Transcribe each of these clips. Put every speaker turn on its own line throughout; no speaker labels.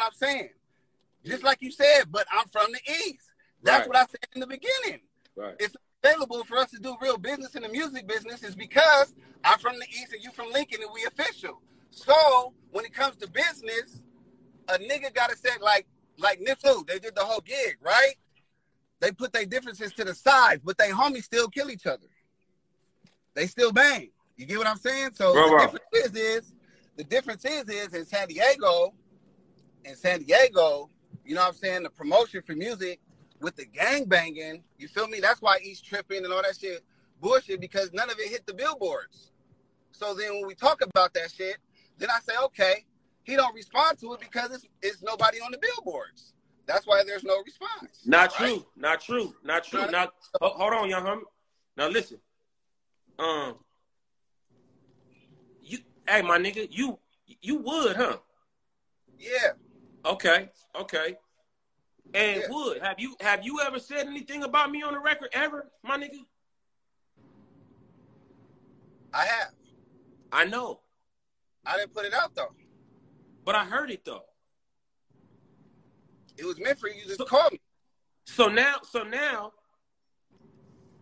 I'm saying. Just like you said, but I'm from the East. That's
Right.
what I said in the beginning.
Right.
It's available for us to do real business in the music business is because I'm from the East and you from Lincoln and we official. So when it comes to business, a nigga gotta say like like Nipsey, they did the whole gig, right? They put their differences to the side, but they homies still kill each other. They still bang. You get what I'm saying? So
Bro,
the
bro.
difference is, is the difference is is in San Diego, in San Diego, you know what I'm saying? The promotion for music with the gang banging, you feel me? That's why East tripping and all that shit bullshit because none of it hit the billboards. So then when we talk about that shit, then I say, okay, he don't respond to it because it's, it's nobody on the billboards. That's why there's no response.
Not
right?
true. Not true. Not true. Now, ho- hold on, young homie. Now listen. Um, you, hey, my nigga, you, you would, huh?
Yeah.
Okay, okay. And
Yeah.
Wood, have you have you ever said anything about me on the record ever, my nigga?
I have.
I know,
I didn't put it out though.
but I heard it though.
It was meant for you to
So-
call me.
So now, so now,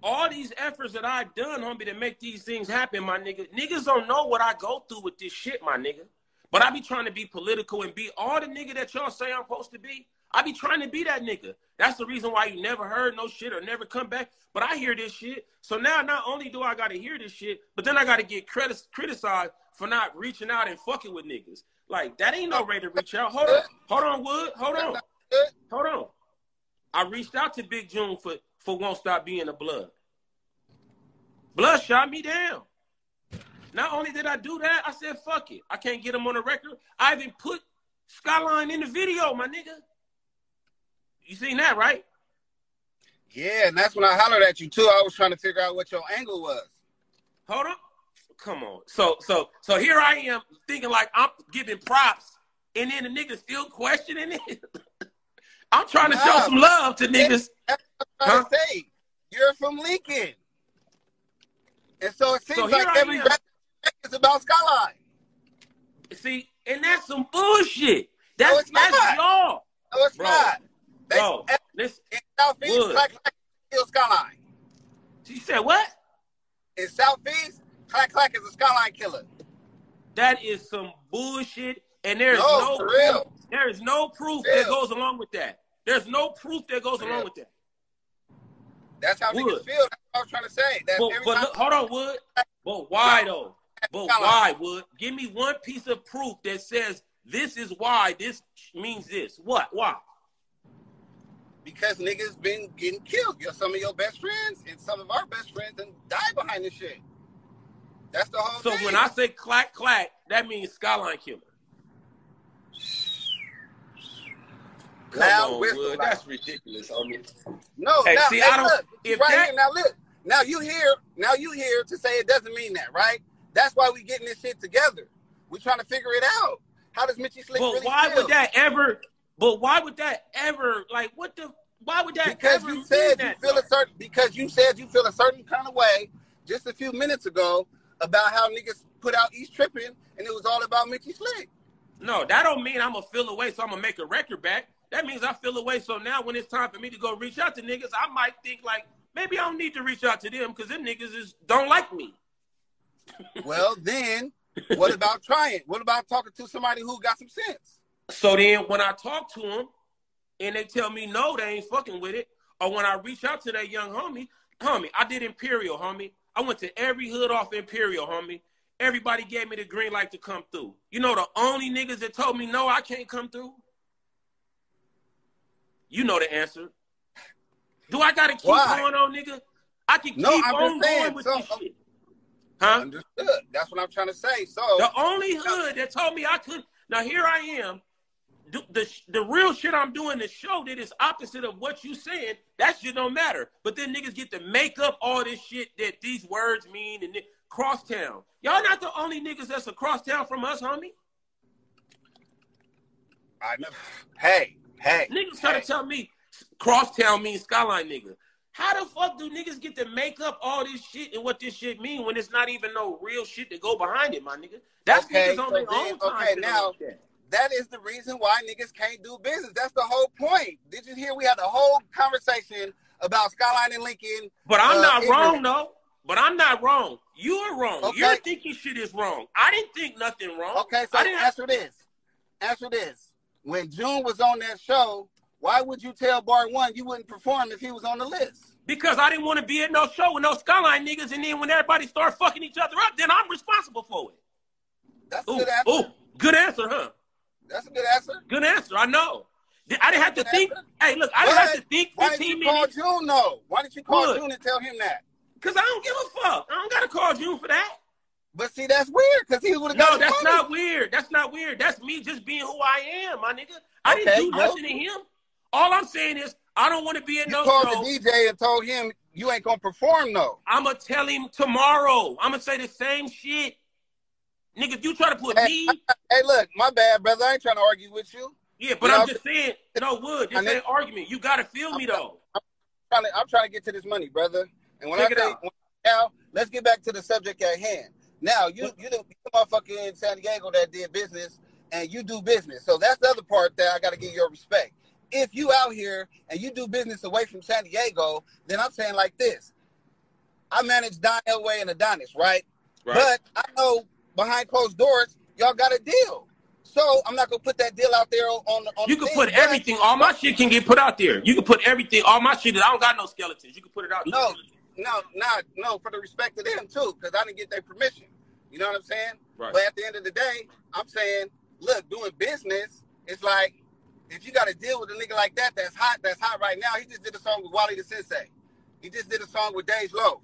all these efforts that I've done, homie, to make these things happen, my nigga, niggas don't know what I go through with this shit, my nigga. But I be trying to be political and be all the nigga that y'all say I'm supposed to be. I be trying to be that nigga. That's the reason why you never heard no shit or never come back. But I hear this shit. So now not only do I gotta hear this shit, but then I gotta get credit criticized for not reaching out and fucking with niggas. Like that ain't no way to reach out. Hold on. Hold on, Wood. Hold on. Hold on. I reached out to Big June for for won't stop being a blood. Blood shot me down. Not only did I do that, I said fuck it. I can't get him on the record. I even put Skyline in the video, my nigga. You seen that, right?
Yeah, and that's when I hollered at you too. I was trying to figure out what your angle was.
Hold on. Come on. So so so here I am thinking like I'm giving props, and then the nigga still questioning it. I'm trying to show some love to niggas.
That's what I'm trying
Huh?
to say. You're from Lincoln. And so it seems
So
like every
am.
Is about Skyline.
See, and that's some bullshit. That's
No, it's
that's
not.
y'all.
No, it's
Bro.
not. They,
Bro, listen.
in Southeast,
Wood.
Clack Clack is a Skyline.
She said what?
In Southeast, Clack Clack is a Skyline killer.
That is some bullshit, and there's
No,
no,
for
proof. There is no proof that goes along with that. There's no proof that goes along with that.
That's how
Wood.
niggas feel. That's what I was trying to say. That
But, but look, hold on, Wood. But why though? But why, Wood? Give me one piece of proof that says this is why this means this. What? Why?
because niggas been getting killed. You're some of your best friends and some of our best friends and die behind this shit. That's the whole
So
thing.
when I say clack clack, that means skyline killer. Come
Loud
on,
whistle,
Wood. That's ridiculous, homie.
no,
Hey,
now,
see,
hey,
I don't-
look,
if
right
that-
here, now look, now you here, now you here to say it doesn't mean that, right? That's why we getting this shit together. We're trying to figure it out. How does Mitchy Slick
But
really
why
feel?
would that ever? But why would that ever? Like, what the? Why would that ever
because
you
said you feel a certain because you said you feel a certain kind of way just a few minutes ago about how niggas put out East Tripping and it was all about Mitchy Slick.
No, that don't mean I'm gonna feel away, so I'm gonna make a record back. That means I feel away. So now, when it's time for me to go reach out to niggas, I might think like maybe I don't need to reach out to them because them niggas is don't like me.
Well, then what about trying? What about talking to somebody who got some sense?
So then, when I talk to them and they tell me no, they ain't fucking with it, or when I reach out to that young homie, homie, I did Imperial, homie. I went to every hood off Imperial, homie. Everybody gave me the green light to come through. You know the only niggas that told me no, I can't come through. You know the answer. Do I gotta keep
Why?
going on, nigga? I can keep
No, I'm just
on
saying,
going with
so-
this uh, shit. Huh?
Understood. That's what I'm trying to say. So
The only hood that told me I couldn't. Now here I am. The, the the real shit I'm doing to show that is opposite of what you saying. That shit don't matter. But then niggas get to make up all this shit that these words mean and crosstown. Y'all not the only niggas that's across town from us, homie.
I know. Hey, hey.
Niggas try to tell me crosstown means skyline nigga. How the fuck do niggas get to make up all this shit and what this shit mean when it's not even no real shit to go behind it, my nigga? That's
Okay,
niggas on
so
their
then-
own time.
okay, now-
that.
is the reason why niggas can't do business. That's the whole point. Did you hear? We had a whole conversation about Skyline and Lincoln.
But I'm
uh,
not
ignorant.
wrong though. But I'm not wrong. You are wrong.
Okay.
You're thinking shit is wrong. I didn't think nothing wrong.
Okay, so
I didn't
answer this. Answer this. When June was on that show, why would you tell Bar One you wouldn't perform if he was on the list?
Because I didn't want to be at no show with no skyline niggas, and then when everybody start fucking each other up, then I'm responsible for it.
That's a good answer.
ooh, good answer, huh?
That's a good answer.
Good answer. I know. I didn't have to think.
answer.
Hey, look, I didn't have to think
Why didn't
15
you call June though? Why didn't you call
What?
June and tell him that?
because I don't give a fuck. I don't gotta call June for that.
But see, that's weird because he would have
No, that's
money.
not weird. That's not weird. That's me just being who I am, my nigga. I
Okay,
didn't do
well-
nothing to him. All I'm saying is I don't want to be at
You
no
called the DJ and told him you ain't gonna perform though.
I'm gonna tell him tomorrow. I'm gonna say the same shit. Nigga, if you try to put
Hey,
me,
Hey, look, my bad, brother. I ain't trying to argue with you.
yeah, but
you
I'm
know,
just saying, no wood. This
I
ain't argument. You gotta feel me though.
I'm trying to, I'm trying to get to this money, brother. And when
Check
I say when- now, let's get back to the subject at hand. Now, you you the, you the motherfucker in San Diego that did business, and you do business. So that's the other part that I got to give your respect. If you out here and you do business away from San Diego, then I'm saying like this. I manage Don Elway and Adonis, right? right. But I know behind closed doors, y'all got a deal. So I'm not gonna put that deal out there on the on
you
the
can put everything. All my shit can get put out there. You can put everything. All my shit. I don't got no skeletons. You can put it out.
No, no, not no for the respect of them too, because I didn't get their permission. You know what I'm saying?
Right.
But at the end of the day, I'm saying, look, doing business, it's like if you got to deal with a nigga like that, that's hot, that's hot right now. He just did a song with Wallie the Sensei. He just did a song with Dej Loaf.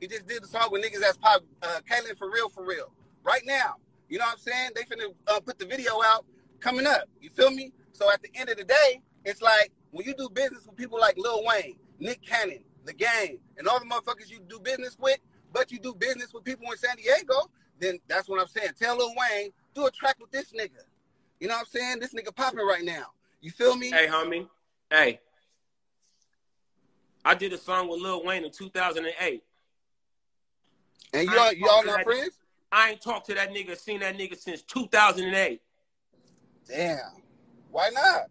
He just did a song with niggas that's pop, uh, Kaylin for real, for real. Right now, you know what I'm saying? They finna uh, put the video out coming up. You feel me? So at the end of the day, it's like when you do business with people like Lil Wayne, Nick Cannon, The Game, and all the motherfuckers you do business with, but you do business with people in San Diego, then that's what I'm saying. Tell Lil Wayne, do a track with this nigga. You know what I'm saying? This nigga popping right now. You feel me?
Hey, homie. Hey. I did a song with Lil Wayne in 2008.
And y'all,
y'all
not friends?
I ain't talked to that nigga, seen that nigga since 2008.
Damn. Why not?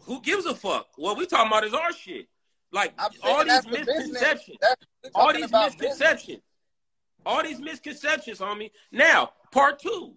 Who gives a fuck? What we talking about is our shit. Like all these misconceptions. All these
business.
misconceptions. All these misconceptions, homie. Now, part two.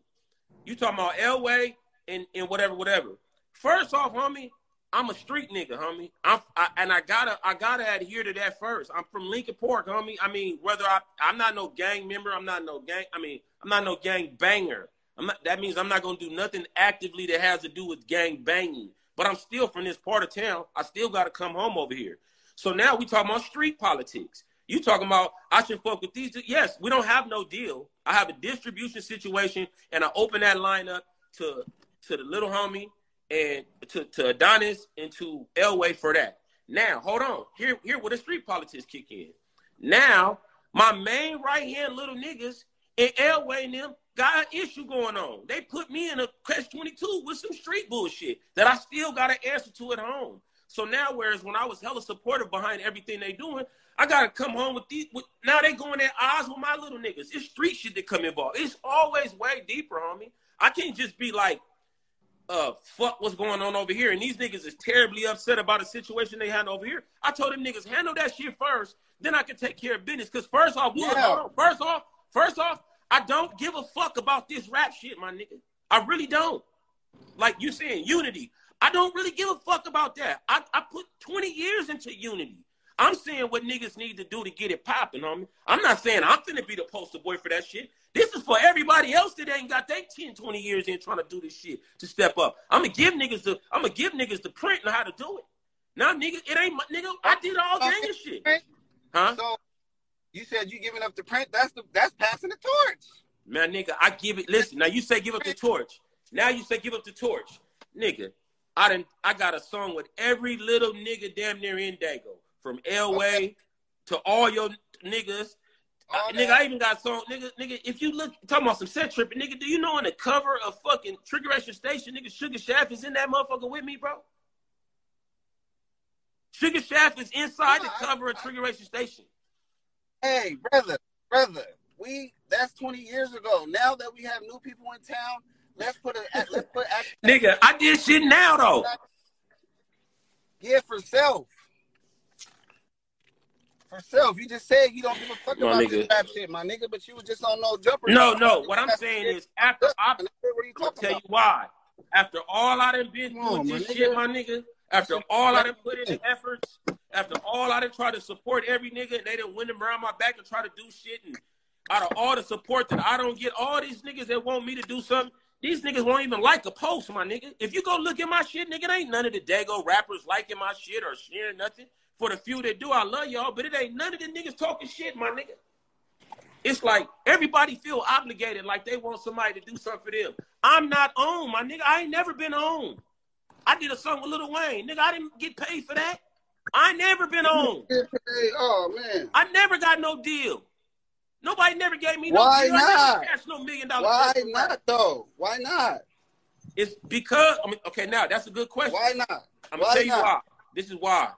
You talking about Elway and, and whatever, whatever. First off, homie, I'm a street nigga, homie. I'm I, and I gotta I gotta adhere to that first. I'm from Lincoln Park, homie. I mean, whether I I'm not no gang member, I'm not no gang. I mean, I'm not no gang banger. I'm not. That means I'm not gonna do nothing actively that has to do with gang banging. But I'm still from this part of town. I still gotta come home over here. So now we talking about street politics. You talking about I should fuck with these? Yes, we don't have no deal. I have a distribution situation, and I open that line up to to the little homie and to, to Adonis and to Elway for that. Now, hold on. Here, here where the street politics kick in. Now, my main right hand little niggas and Elway and them got an issue going on. They put me in a catch 22 with some street bullshit that I still got to answer to at home. So now, whereas when I was hella supportive behind everything they doing, I gotta come home with these. With, now they going at odds with my little niggas. It's street shit that come involved. It's always way deeper, homie. I can't just be like, uh, fuck what's going on over here. And these niggas is terribly upset about a situation they had over here. I told them niggas handle that shit first, then I can take care of business. Cause first off,
Yeah.
hold first off, first off, I don't give a fuck about this rap shit, my nigga. I really don't. Like you saying, unity. I don't really give a fuck about that. I, I put 20 years into unity. I'm saying what niggas need to do to get it popping, homie. I'm not saying I'm finna be the poster boy for that shit. This is for everybody else that ain't got their 10, 20 years in trying to do this shit to step up. I'm gonna give niggas the I'm gonna give niggas the print and how to do it. Now, nigga, it ain't my nigga. I did all gang of shit, huh?
So you said you giving up the print. That's the that's passing the torch.
Man, nigga, I give it. Listen, now you say give up the torch. Now you say give up the torch, nigga. I didn't. I got a song with every little nigga damn near in Dago, from Elway
Okay.
to all your niggas.
All
Uh, nigga. I even got song, nigga, nigga. If you look talking about some set tripping, nigga, do you know on the cover of fucking Trigger Trigeration Station, nigga, Sugar Shaft is in that motherfucker with me, bro? Sugar Shaft is inside the
No, I-
cover of
I-
Trigeration Station.
Hey, brother, brother, we that's 20 years ago. Now that we have new people in town, let's put it. Let's put.
Nigga, I did shit now though.
Yeah, for self. For self. You just said you don't give a fuck
My
about
nigga.
this rap shit, my nigga. But you was just on no jumper.
No, no. What I'm saying is after I
What
I'm gonna
talking
tell you why. After all I done been
Come on,
this
nigga.
shit, my nigga. After all I done put in the efforts, after all I done try to support every nigga, and they done win them around my back and try to do shit, and out of all the support that I don't get, all these niggas that want me to do something, these niggas won't even like a post, my nigga. If you go look at my shit, nigga, it ain't none of the Dago rappers liking my shit or sharing nothing. For the few that do, I love y'all, but it ain't none of the niggas talking shit, my nigga. It's like everybody feel obligated, like they want somebody to do something for them. I'm not on, my nigga. I ain't never been on. I did a song with Lil Wayne, nigga. I didn't get paid for that. I never been on.
Oh man.
I never got no deal. Nobody never gave me no
Why
deal.
Not?
no million dollar.
Why not though? Why not?
It's because I mean, okay, now that's a good question.
Why not?
I'm gonna
Why
tell you
not?
why. This is why.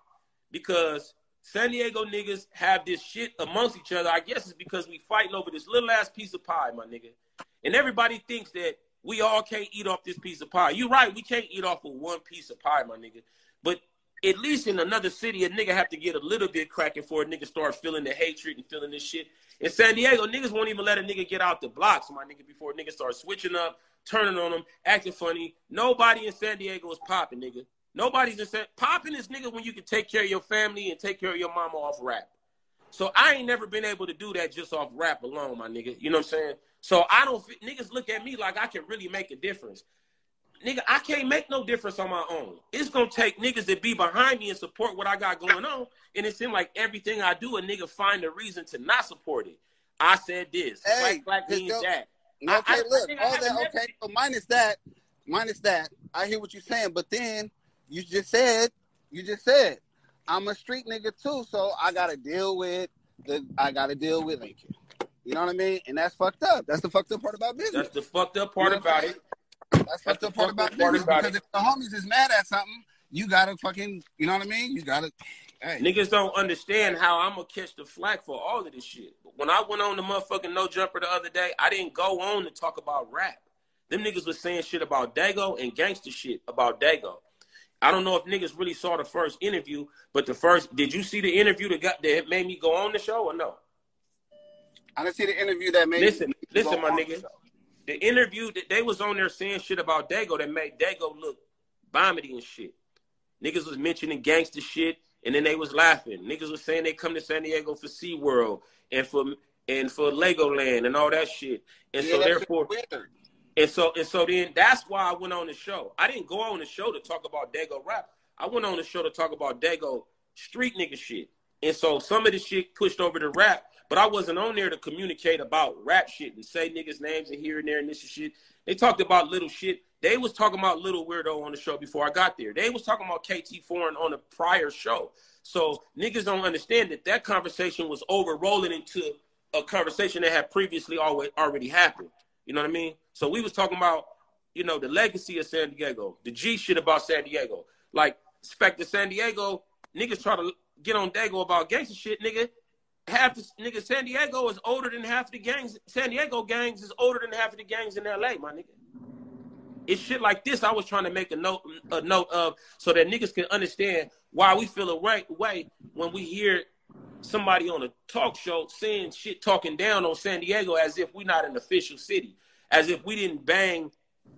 Because San Diego niggas have this shit amongst each other. I guess it's because we fighting over this little ass piece of pie, my nigga. And everybody thinks that we all can't eat off this piece of pie. You're right, we can't eat off of one piece of pie, my nigga. But at least in another city, a nigga have to get a little bit cracking for a nigga start feeling the hatred and feeling this shit. In San Diego, niggas won't even let a nigga get out the blocks, my nigga, before niggas start switching up, turning on them, acting funny. Nobody in San Diego is popping, nigga. Nobody's just popping is nigga when you can take care of your family and take care of your mama off rap. So I ain't never been able to do that just off rap alone, my nigga. You know what I'm saying? So I don't niggas look at me like I can really make a difference. Nigga, I can't make no difference on my own. It's gonna take niggas to be behind me and support what I got going on. And it seems like everything I do, a nigga find a reason to not support it. I said this.
Hey,
black, black means that.
Okay,
I- I-
look,
I
all that. Okay, so minus that, minus that. I hear what you're saying, but then you just said, you just said, I'm a street nigga too, so I gotta deal with the, I gotta deal with Lincoln. You know what I mean? And that's fucked up. That's the fucked up part about business.
That's the fucked up part
You know
about it.
That's fucked
the
up part about
part
business
about
because
it.
if the homies is mad at something, you gotta fucking, you know what I mean? You gotta. Hey,
Niggas don't understand how I'm gonna catch the flack for all of this shit. When I went on the motherfucking no jumper the other day, I didn't go on to talk about rap. Them niggas was saying shit about Dago and gangster shit about Dago. I don't know if niggas really saw the first interview, but the first did you see the interview that got that made me go on the show or no?
I didn't see the interview that made.
Listen,
me
listen, my nigga.
the show.
The interview that they was on there saying shit about Dago that made Dago look vomity and shit. Niggas was mentioning gangster shit, and then they was laughing. Niggas was saying they come to San Diego for SeaWorld and for and for Legoland and all that shit. And
Yeah,
so therefore
weird.
And so and so then that's why I went on the show. I didn't go on the show to talk about Dago rap. I went on the show to talk about Dago street nigga shit. And so some of the shit pushed over to rap, but I wasn't on there to communicate about rap shit and say niggas' names and here and there and this and shit. They talked about little shit. They was talking about little weirdo on the show before I got there. They was talking about KT Foreign on a prior show. So niggas don't understand that that conversation was over rolling into a conversation that had previously always already happened. You know what I mean? So we was talking about, you know, the legacy of San Diego, the G shit about San Diego. Like, spec to San Diego, niggas try to get on Dago about gangster shit, nigga. Half the nigga San Diego is older than half the gangs. San Diego gangs is older than half of the gangs in LA, my nigga. It's shit like this I was trying to make a note a note of so that niggas can understand why we feel a right way when we hear somebody on a talk show saying shit talking down on San Diego as if we're not an official city, as if we didn't bang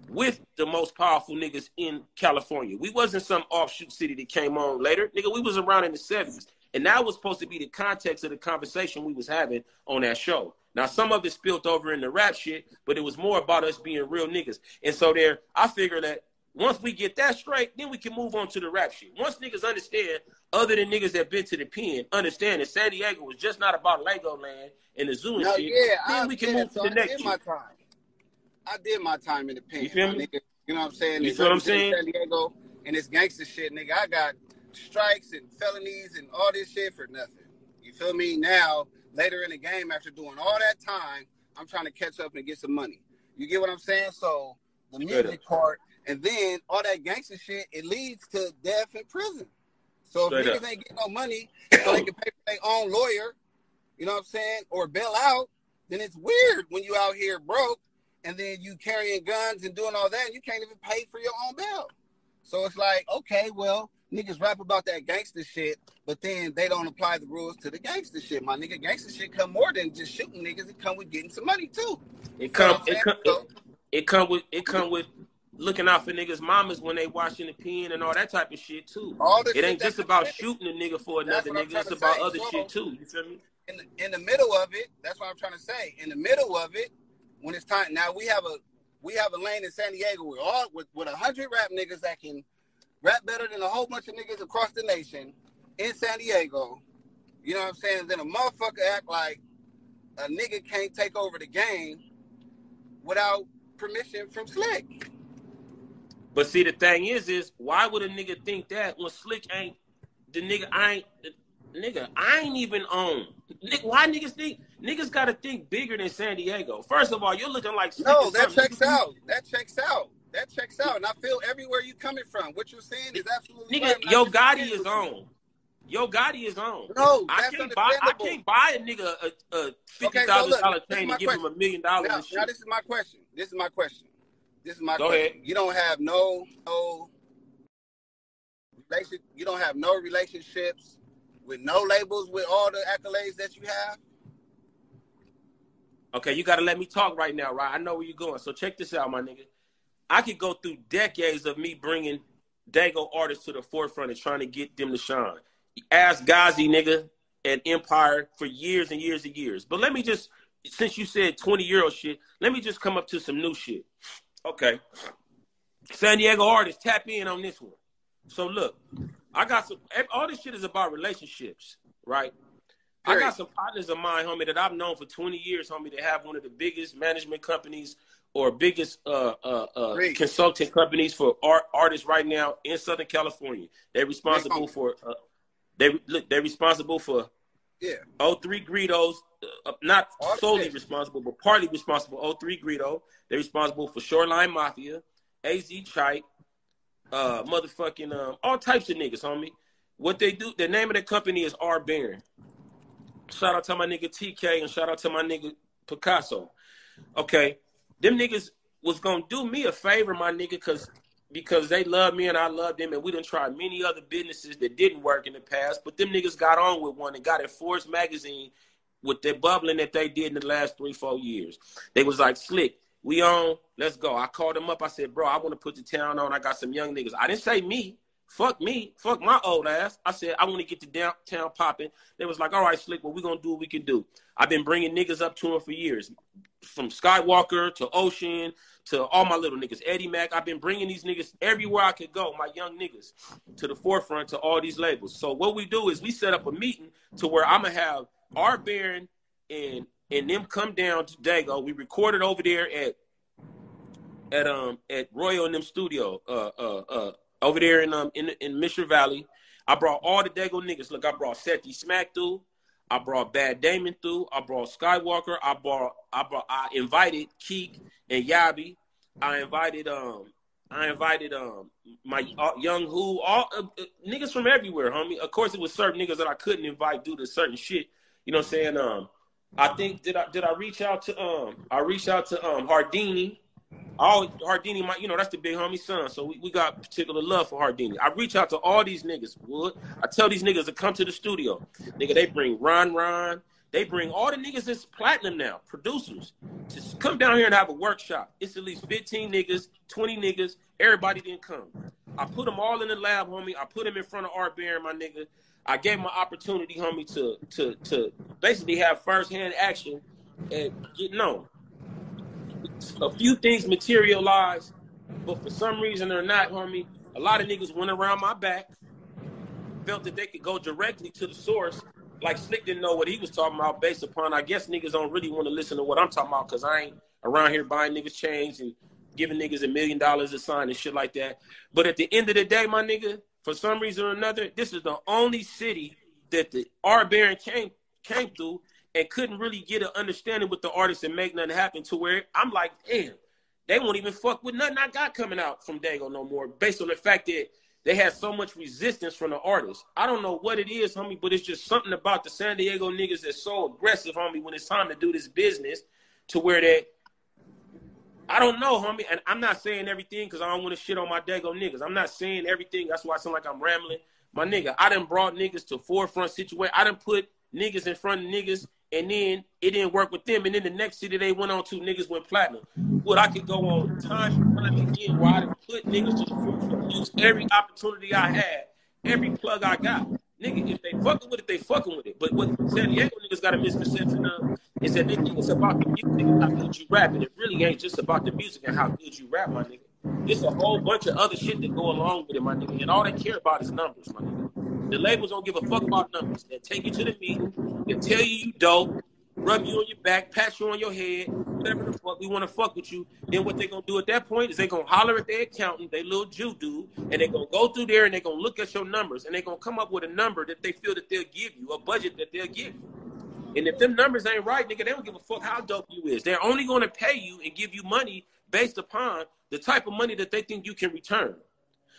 with the most powerful niggas in California. We wasn't some offshoot city that came on later. Nigga, we was around in the 70s. And that was supposed to be the context of the conversation we was having on that show. Now, some of it spilled over in the rap shit, but it was more about us being real niggas. And so there, I figure that once we get that straight, then we can move on to the rap shit. Once niggas understand, other than niggas that been to the pen, understand that San Diego was just not about Legoland and the zoo and
No,
shit,
yeah,
then
I,
we can move
so
to the
I
next
did
shit.
my time. I did my time in the pen.
You feel me?
Nigga. You know what I'm saying?
You feel what I'm saying?
San Diego and this gangster shit, nigga. I got strikes and felonies and all this shit for nothing. You feel me? Now, later in the game, after doing all that time, I'm trying to catch up and get some money. You get what I'm saying? So the music part, and then all that gangster shit, it leads to death in prison. So if
Straight
niggas
up.
ain't getting no money, so they can pay for their own lawyer, you know what I'm saying, or bail out, then it's weird when you out here broke and then you carrying guns and doing all that, and you can't even pay for your own bail. So it's like, okay, well, niggas rap about that gangster shit, but then they don't apply the rules to the gangster shit. My nigga, gangster shit come more than just shooting niggas. It come with getting some money too.
It come, it come, it, it come with, it come with looking out for niggas' mamas when they washing the pen and all that type of shit too. All it ain't just about shooting a nigga for another nigga. It's about say. other so, shit too. You feel me?
In the, in the middle of it, that's what I'm trying to say. In the middle of it, when it's time, now we have a we have a lane in San Diego with all with with a hundred rap niggas that can rap better than a whole bunch of niggas across the nation in San Diego. You know what I'm saying? Then a motherfucker act like a nigga can't take over the game without permission from Slick.
But see, the thing is, is why would a nigga think that when Slick ain't the nigga? I ain't the, nigga. I ain't even on. Nigga, why niggas think niggas got to think bigger than San Diego? First of all, you're looking like
Slick no. That checks out. That checks out. That checks out. And I feel everywhere you coming from. What you're saying is absolutely
nigga. Right. Yo Gotti is on. Yo Gotti is on.
No,
I can't buy. I can't buy a nigga a, a fifty thousand okay, so dollar chain and give question. him a million dollars.
Now, now, this is my question. This is my question. This is my Go question. Ahead. You don't have no no relation. You don't have no relationships with no labels with all the accolades that you have.
Okay, you got to let me talk right now, right? I know where you're going. So check this out, my nigga. I could go through decades of me bringing Dago artists to the forefront and trying to get them to shine. Ask Ghazi, nigga, and Empire for years and years and years. But let me just, since you said 20 year old shit, let me just come up to some new shit. Okay. San Diego artists, tap in on this one. So look, I got some. All this shit is about relationships, right? I got some partners of mine, homie, that I've known for 20 years, homie, that have one of the biggest management companies or biggest uh, uh, uh, consulting companies for art artists right now in Southern California. They're responsible for. Uh, they look. They're responsible for.
Yeah.
03 Greedos, uh, not solely responsible, but partly responsible. 03 Greedo. They're responsible for Shoreline Mafia, AZ Chite, uh, motherfucking um, all types of niggas, homie. What they do, the name of the company is R Baron. Shout out to my nigga TK and shout out to my nigga Picasso. Okay, them niggas was gonna do me a favor, my nigga, cause because they love me and I love them, and we done tried many other businesses that didn't work in the past, but them niggas got on with one and got at Forbes magazine with the bubbling that they did in the last three, four years. They was like, slick, we on, let's go. I called him up. I said, bro, I want to put the town on. I got some young niggas. I didn't say me. Fuck me. Fuck my old ass. I said, I want to get the downtown popping. They was like, all right, Slick, what we going to do what we can do. I've been bringing niggas up to him for years. From Skywalker to Ocean to all my little niggas. Eddie Mac. I've been bringing these niggas everywhere I could go, my young niggas, to the forefront to all these labels. So what we do is we set up a meeting to where I'm to have our Baron and and them come down to Dago. We recorded over there at at um at Royal in them studio uh uh uh over there in um in in Mission Valley. I brought all the Dago niggas. Look, I brought Sethi Smack through. I brought Bad Damon through. I brought Skywalker. I brought I brought I invited Keek and Yabi. I invited um I invited um my uh, young who all uh, uh, niggas from everywhere, homie. Of course, it was certain niggas that I couldn't invite due to certain shit. You know what I'm saying? Um, I think did I did I reach out to um I reached out to um Hardini. All Hardini, my you know that's the big homie son, so we, we got particular love for Hardini. I reach out to all these niggas. Wood, I tell these niggas to come to the studio. Nigga, they bring Ron Ron. They bring all the niggas that's platinum now, producers, to come down here and have a workshop. It's at least 15 niggas, 20 niggas. Everybody didn't come. I put them all in the lab, homie. I put them in front of Art Baron, my nigga. I gave my opportunity, homie, to to to basically have firsthand action and get known. A few things materialized, but for some reason or not, homie, a lot of niggas went around my back, felt that they could go directly to the source. Like Slick didn't know what he was talking about based upon, I guess niggas don't really want to listen to what I'm talking about because I ain't around here buying niggas chains and giving niggas a million dollars a sign and shit like that. But at the end of the day, my nigga, for some reason or another, this is the only city that the R Baron came came through and couldn't really get an understanding with the artists and make nothing happen to where I'm like, damn, they won't even fuck with nothing I got coming out from Dago no more, based on the fact that they had so much resistance from the artists. I don't know what it is, homie, but it's just something about the San Diego niggas that's so aggressive, homie, when it's time to do this business, to where that I don't know, homie. And I'm not saying everything because I don't want to shit on my dago niggas. I'm not saying everything. That's why I sound like I'm rambling. My nigga, I done brought niggas to forefront situation. I done put niggas in front of niggas, and then it didn't work with them. And then the next city they went on to, niggas went platinum. What I could go on time and time again where I put niggas to the forefront, use every opportunity I had, every plug I got. Nigga, if they fucking with it, they fucking with it. But what San Diego niggas got a misconception of is that they think it's about the music and how good you rap. And it really ain't just about the music and how good you rap, my nigga. It's a whole bunch of other shit that go along with it, my nigga. And all they care about is numbers, my nigga. The labels don't give a fuck about numbers. They take you to the meeting, they tell you you dope, rub you on your back, pat you on your head, whatever the fuck we want to fuck with you. Then what they gonna do at that point is they gonna holler at their accountant, they little Jew dude, and they gonna go through there and they gonna look at your numbers and they gonna come up with a number that they feel that they'll give you, a budget that they'll give you. And if them numbers ain't right, nigga, they don't give a fuck how dope you is. They're only gonna pay you and give you money based upon the type of money that they think you can return.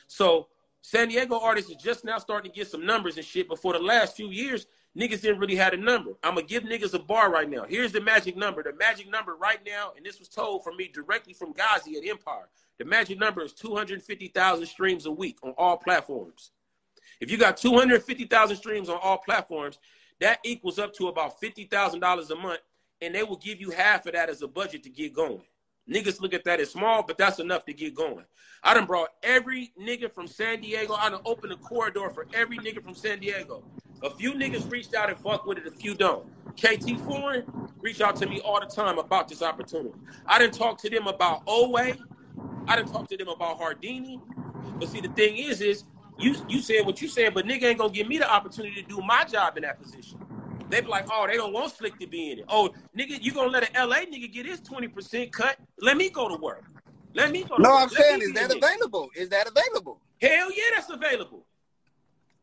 So San Diego artists is just now starting to get some numbers and shit, but for the last few years, niggas didn't really have a number. I'm gonna give niggas a bar right now. Here's the magic number. The magic number right now, and this was told from me directly from Ghazi at Empire. The magic number is 250,000 streams a week on all platforms. If you got 250,000 streams on all platforms, that equals up to about $50,000 a month, and they will give you half of that as a budget to get going. Niggas look at that as small, but that's enough to get going. I done brought every nigga from San Diego. I done opened a corridor for every nigga from San Diego. A few niggas reached out and fucked with it, a few don't. KT Foreign reached out to me all the time about this opportunity. I didn't talk to them about Owe. I didn't talk to them about Hardini. But see, the thing is, is you you said what you said, but nigga ain't gonna give me the opportunity to do my job in that position. They be like, oh, they don't want Slick to be in it. Oh, nigga, you gonna let an LA nigga get his 20% cut? Let me go to work. Let me go
No,
work.
I'm saying, is that available? Is that available?
Hell yeah, that's available.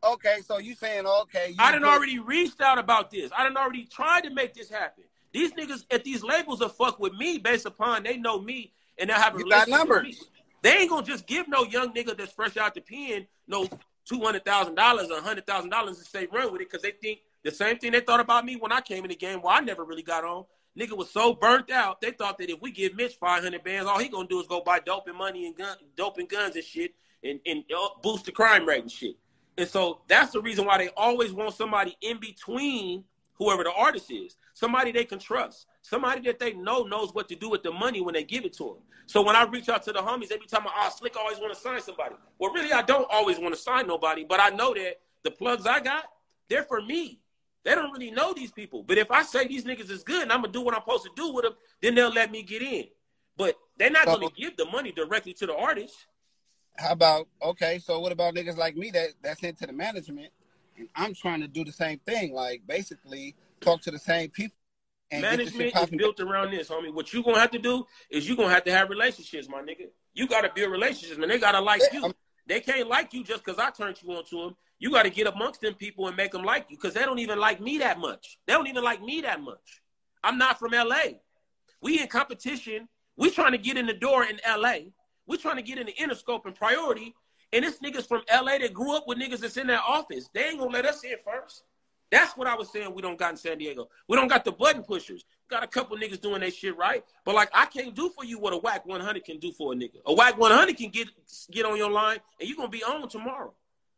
Okay, so you saying okay? You
I done
put-
already reached out about this. I done already tried to make this happen. These niggas at these labels are fuck with me based upon they know me and they have a
You got numbers.
They ain't gonna just give no young nigga that's fresh out the pen no two hundred thousand dollars or hundred thousand dollars and say run with it because they think the same thing they thought about me when I came in the game. Well, I never really got on. Nigga was so burnt out. They thought that if we give Mitch five hundred bands, all he gonna do is go buy dope and money and gun, dope and guns and shit, and and uh, boost the crime rate and shit. And so that's the reason why they always want somebody in between whoever the artist is, somebody they can trust, somebody that they know knows what to do with the money when they give it to them. So when I reach out to the homies, every time I, oh, Slick always want to sign somebody. Well, really, I don't always want to sign nobody, but I know that the plugs I got, they're for me. They don't really know these people. But if I say these niggas is good and I'm gonna do what I'm supposed to do with them, then they'll let me get in. But they're not gonna give the money directly to the artist.
How about okay? So what about niggas like me that that's into the management, and I'm trying to do the same thing, like basically talk to the same people. And
Management is built around this, homie. What you gonna have to do is you gonna have to have relationships, my nigga. You gotta build relationships, man. They gotta like
Yeah,
you.
I'm-
They can't like you just because I turned you on to them. You got to get amongst them people and make them like you because they don't even like me that much. They don't even like me that much. I'm not from LA. We in competition. We trying to get in the door in LA. We trying to get in the Interscope and Priority. And this niggas from LA that grew up with niggas that's in that office. They ain't gonna let us in first. That's what I was saying. We don't got in San Diego. We don't got the button pushers. Got a couple niggas doing that shit right. But like, I can't do for you what a Wack 100 can do for a nigga. A Wack 100 can get get on your line and you're gonna be on tomorrow.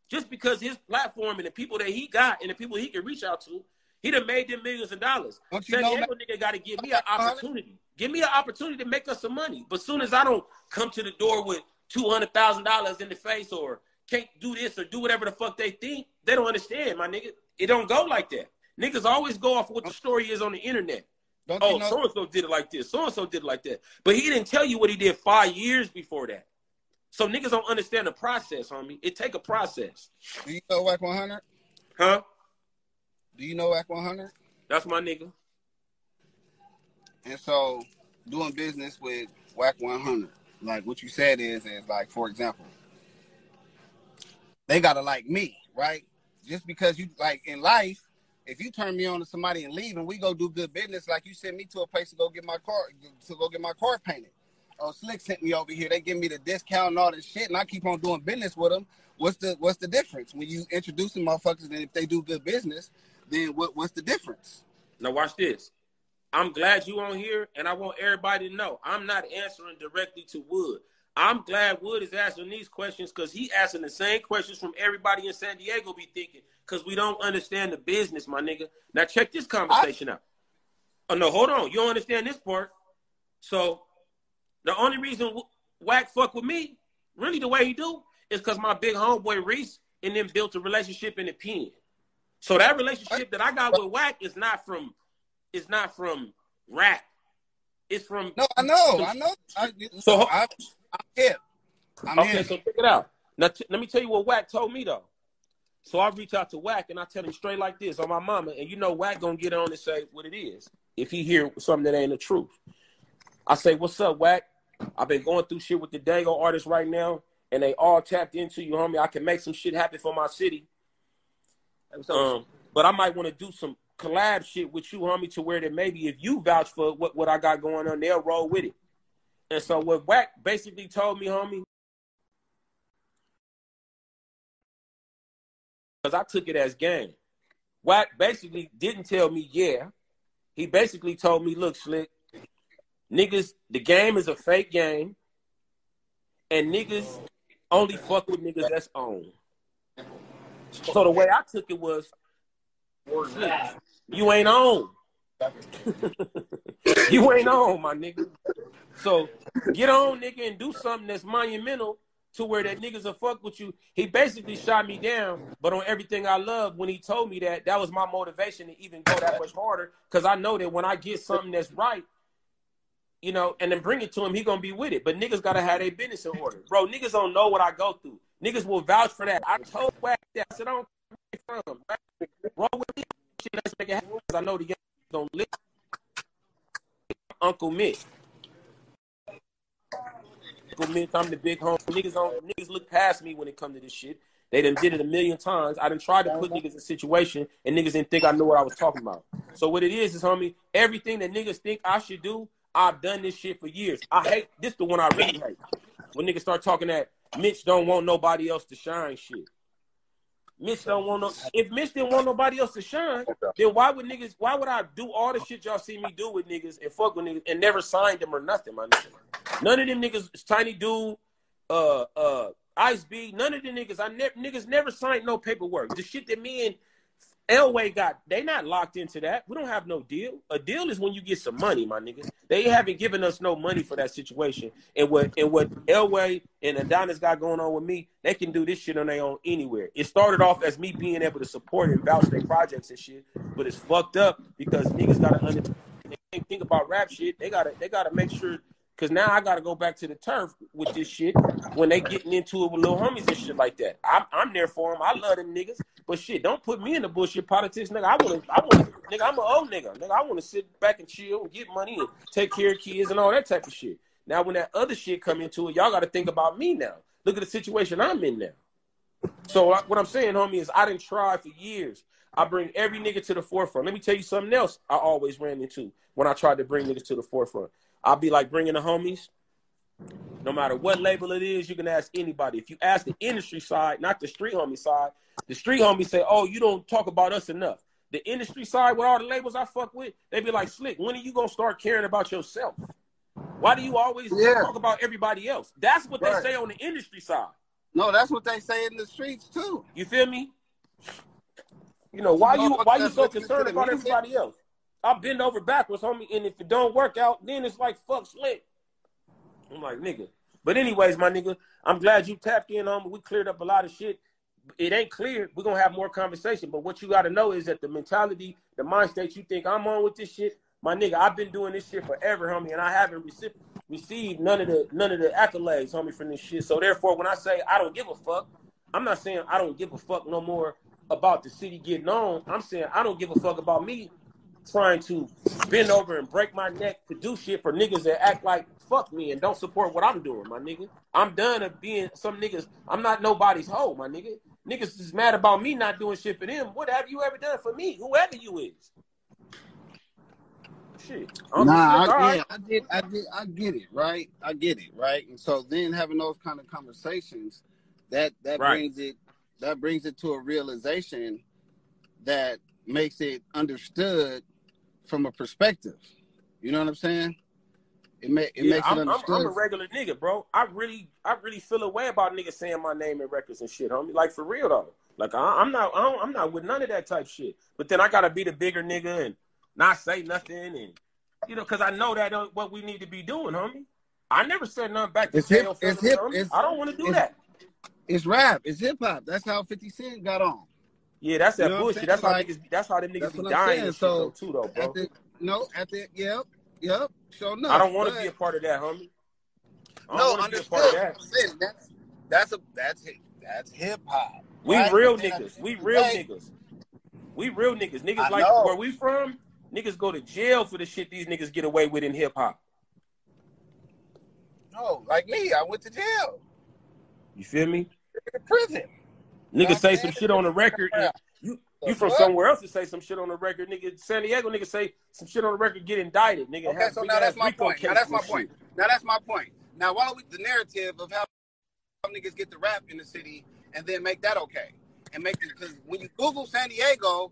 Just because his platform and the people that he got and the people he can reach out to, he done made them millions of dollars.
Don't you
San
know
nigga got to give me an opportunity. Give me an opportunity to make us some money. But soon as I don't come to the door with two hundred thousand dollars in the face or can't do this or do whatever the fuck they think, they don't understand, my nigga. It don't go like that. Niggas always go off what the story is on the internet.
Don't you
Oh,
know?
so and so did it like this. So and so did it like that. But he didn't tell you what he did five years before that. So niggas don't understand the process, homie. It take a process,
do you know Wack 100?
huh?
Do you know Wack 100?
That's my nigga.
And so, doing business with Wack 100, like what you said is, is like, for example, they gotta like me, right? Just because you like in life, if you turn me on to somebody and leave, and we go do good business, like you sent me to a place to go get my car to go get my car painted. Oh, Slick sent me over here. They give me the discount and all this shit, and I keep on doing business with them. What's the what's the difference when you introducing motherfuckers? And if they do good business, then what what's the difference?
Now watch this. I'm glad you on here, and I want everybody to know I'm not answering directly to Wood. I'm glad Wood is asking these questions because he asking the same questions from everybody in San Diego be thinking because we don't understand the business, my nigga. Now check this conversation I... out. Oh no, hold on. You don't understand this part. So the only reason Wack fuck with me, really the way he do, is because my big homeboy Reese and them built a relationship in the pen. So that relationship that I got with Wack is not from, is not from rap. It's from.
No, I know, I know. I, so I, I'm here. I'm
okay, so check it out. Now t- let me tell you what Wack told me though. So I reach out to Wack and I tell him straight like this on my mama, and you know Wack gonna get on and say what it is if he hear something that ain't the truth. I say, "What's up, Wack? I've been going through shit with the Dago artists right now, and they all tapped into you, homie. I can make some shit happen for my city. Um, but I might want to do some collab shit with you, homie, to where that maybe if you vouch for what, what I got going on, they'll roll with it. And so what Wack basically told me, homie, because I took it as game. Wack basically didn't tell me yeah. He basically told me, look, Slick, niggas, the game is a fake game, and niggas only fuck with niggas that's on. So the way I took it was, you ain't on. you ain't on, my nigga. So get on, nigga, and do something that's monumental to where that niggas will fuck with you. He basically shot me down, but on everything I love, when he told me that, that was my motivation to even go that much harder. Cause I know that when I get something that's right, you know, and then bring it to him, he gonna be with it. But niggas gotta have their business in order. Bro, niggas don't know what I go through. Niggas will vouch for that. I told Wack that. I said, I don't from. Roll with me. Shit, let's make it happen. Cause I know the young don't live. Uncle Mick. Uncle Mick, I'm the big home. Niggas don't niggas look past me when it come to this shit. They done did it a million times. I done tried to put niggas in situation and niggas didn't think I knew what I was talking about. So what it is is, homie, everything that niggas think I should do, I've done this shit for years. I hate this the one I really hate. When niggas start talking that Mitch don't want nobody else to shine shit. Mitch don't want no. If Mitch didn't want nobody else to shine, then why would niggas? Why would I do all the shit y'all see me do with niggas and fuck with niggas and never signed them or nothing, my nigga? None of them niggas, Tiny Dude, uh, uh, Ice B, none of the niggas. I never niggas never signed no paperwork. The shit that me and Elway got, they not locked into that. We don't have no deal. A deal is when you get some money, my nigga. They haven't given us no money for that situation. And what and what Elway and Adonis got going on with me, they can do this shit on their own anywhere. It started off as me being able to support and vouch their projects and shit, but it's fucked up because niggas gotta. They think about rap shit. They gotta they gotta make sure Cause now I gotta go back to the turf with this shit when they getting into it with little homies and shit like that. I'm, I'm there for them. I love them niggas. But shit, don't put me in the bullshit politics, nigga. I wanna, I wanna, nigga. I'm an old nigga, nigga. I wanna sit back and chill and get money and take care of kids and all that type of shit. Now, when that other shit come into it, y'all got to think about me now. Look at the situation I'm in now. So what I'm saying, homie, is I didn't try for years. I bring every nigga to the forefront. Let me tell you something else. I always ran into when I tried to bring niggas to the forefront. I'll be like bringing the homies. No matter what label it is, you can ask anybody. If you ask the industry side, not the street homie side, the street homies say, "Oh, you don't talk about us enough." The industry side, with all the labels I fuck with, they be like, "Slick, when are you gonna start caring about yourself? Why do you always yeah. talk about everybody else?" That's what right. they say on the industry side.
No, that's what they say in the streets too.
You feel me? You know why you why you so concerned about everybody else? I bend over backwards, homie, and if it don't work out, then it's like fuck slick. I'm like, nigga. But anyways, my nigga, I'm glad you tapped in on me. We cleared up a lot of shit. It ain't clear. We're gonna have more conversation. But what you gotta know is that the mentality, the mind state you think I'm on with this shit, my nigga, I've been doing this shit forever, homie, and I haven't received received none of the none of the accolades, homie, from this shit. So therefore, when I say I don't give a fuck, I'm not saying I don't give a fuck no more about the city getting on. I'm saying I don't give a fuck about me trying to bend over and break my neck to do shit for niggas that act like fuck me and don't support what I'm doing, my nigga. I'm done of being some niggas. I'm not nobody's hoe, my nigga. Niggas is mad about me not doing shit for them. What have you ever done for me? Whoever you is.
Shit. Nah, I, right. yeah, I get, I get, I get it, right? I get it, right? And so then having those kind of conversations, that that right. brings it, that brings it to a realization that makes it understood from a perspective. You know what I'm saying? It, ma- it
Yeah,
makes it
I'm, I'm. I'm a regular nigga, bro. I really, I really feel a way about niggas saying my name in records and shit, homie. Like for real though. Like I, I'm not, I don't, I'm not with none of that type shit. But then I gotta be the bigger nigga and not say nothing, and you know, because I know that uh, what we need to be doing, homie. I never said nothing back to
It's hip- it's hip- it's-
I don't want to do
it's-
that.
it's rap. It's hip hop. That's how 50 Cent got on.
Yeah, that's that
You know
bullshit. That's how
Like,
niggas. That's how the niggas be dying
saying.
and shit
So,
though, too, though, bro.
At the, no, at the yep, yep. So no,
I don't want to be a part of that, homie. I
No, understood.
part of that.
That's that's a that's it. That's hip hop.
We
right?
real niggas. We real niggas. We real niggas. Niggas
I
like
know.
where we from. Niggas go to jail for the shit these niggas get away with in hip hop.
No, like me, I went to jail,
You feel me?
in prison.
Niggas say some shit on the record. And you you from somewhere else to say some shit on the record, nigga. San Diego niggas say some shit on the record, get indicted, nigga.
Okay, so now that's my point. Now that's my point. Now that's my point. Now why don't we the narrative of how some niggas get the rap in the city and then make that okay and make it because when you Google San Diego,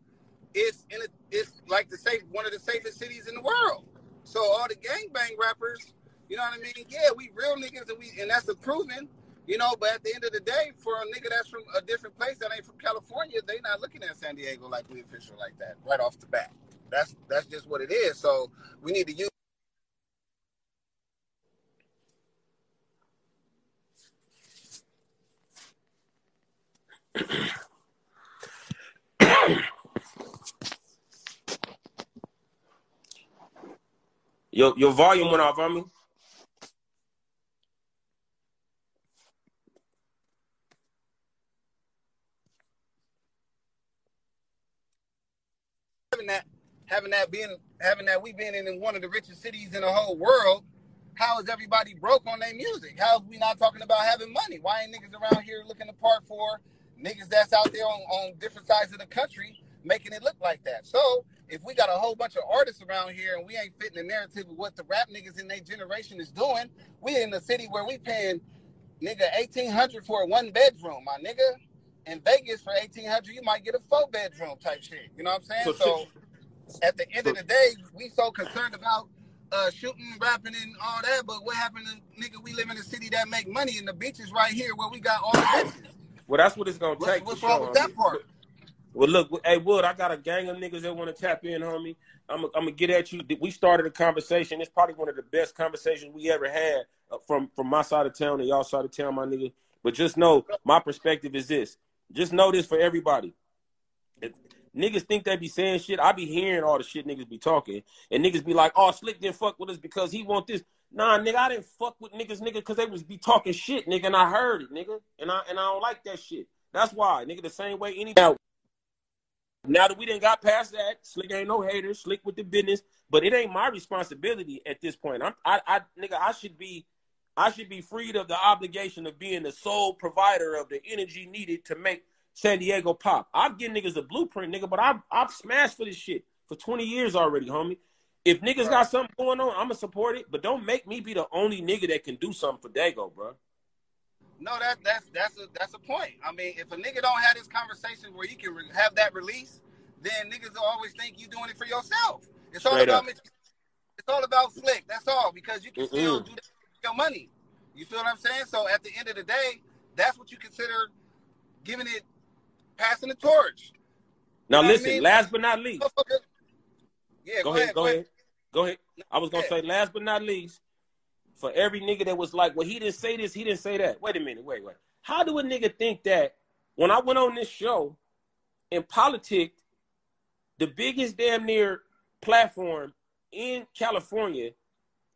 it's in a, it's like the safe one of the safest cities in the world. So all the gangbang rappers, you know what I mean? Yeah, we real niggas and we and that's the proven, you know. But at the end of the day, for a nigga that's from a different place that ain't from California, they not looking at San Diego like we official like that right off the bat. That's that's just what it is. So we need to use.
Your your volume went off on me.
having that having that being having that we been in one of the richest cities in the whole world, how is everybody broke on their music? How is we not talking about having money? Why ain't niggas around here looking the part for niggas that's out there on, on different sides of the country making it look like that? So if we got a whole bunch of artists around here and we ain't fitting the narrative of what the rap niggas in their generation is doing, we in a city where we paying nigga eighteen hundred for a one bedroom, my nigga. In Vegas for eighteen hundred, you might get a four bedroom type shit. You know what I'm saying?
So,
So, at the end of the day, we so concerned about uh, shooting, rapping, and all that. But what happened to nigga? We live in a city that make money, and the beaches right here where we got all the bitches.
Well, that's what it's gonna
What's,
take.
what's wrong with that part?
Well, look, hey Wood, I got a gang of niggas that want to tap in, homie. I'm, I'm gonna get at you. We started a conversation. It's probably one of the best conversations we ever had uh, from from my side of town and y'all side of town, my nigga. But just know, my perspective is this. Just know this for everybody. If niggas think they be saying shit, I be hearing all the shit niggas be talking, and niggas be like, "Oh, Slick didn't fuck with us because he want this." Nah, nigga, I didn't fuck with niggas, nigga, because they was be talking shit, nigga, and I heard it, nigga, and I and I don't like that shit. That's why, nigga. The same way any now, now that we didn't got past that, Slick ain't no hater, Slick with the business, but it ain't my responsibility at this point. I'm, I, I, nigga, I should be, I should be freed of the obligation of being the sole provider of the energy needed to make San Diego pop. I'm getting niggas a blueprint, nigga, but I've, I've smashed for this shit for 20 years already, homie. If niggas got something going on, I'ma support it, but don't make me be the only nigga that can do something for Dago, bro.
No, that that's that's a that's a point. I mean, if a nigga don't have this conversation where you can re- have that release, then niggas will always think you doing it for yourself. It's all
Straight
about
up.
It's all about slick. That's all because you can still
Mm-mm.
do that with your money. You feel what I'm saying? So at the end of the day, that's what you consider giving it passing the torch.
Now
You know what I
listen,
mean?
last but not least,
Yeah,
go, ahead, go ahead, go ahead. I was gonna say last but not least, for every nigga that was like, well, he didn't say this, he didn't say that. Wait a minute, wait, wait. How do a nigga think that when I went on this show and politicked the biggest damn near platform in California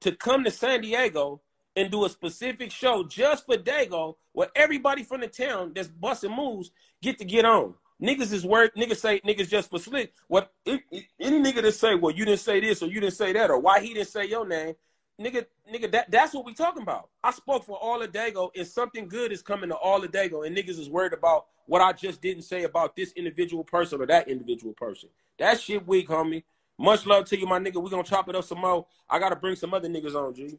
to come to San Diego and do a specific show just for Dago where everybody from the town that's busting moves get to get on. Niggas is worth niggas say niggas just for slick. What any nigga that say, well, you didn't say this or you didn't say that, or why he didn't say your name, nigga, nigga, that, that's what we talking about. I spoke for all of Dago, and something good is coming to all of Dago, and niggas is worried about what I just didn't say about this individual person or that individual person. That shit weak, homie. Much love to you, my nigga. We gonna chop it up some more. I gotta bring some other niggas on, G.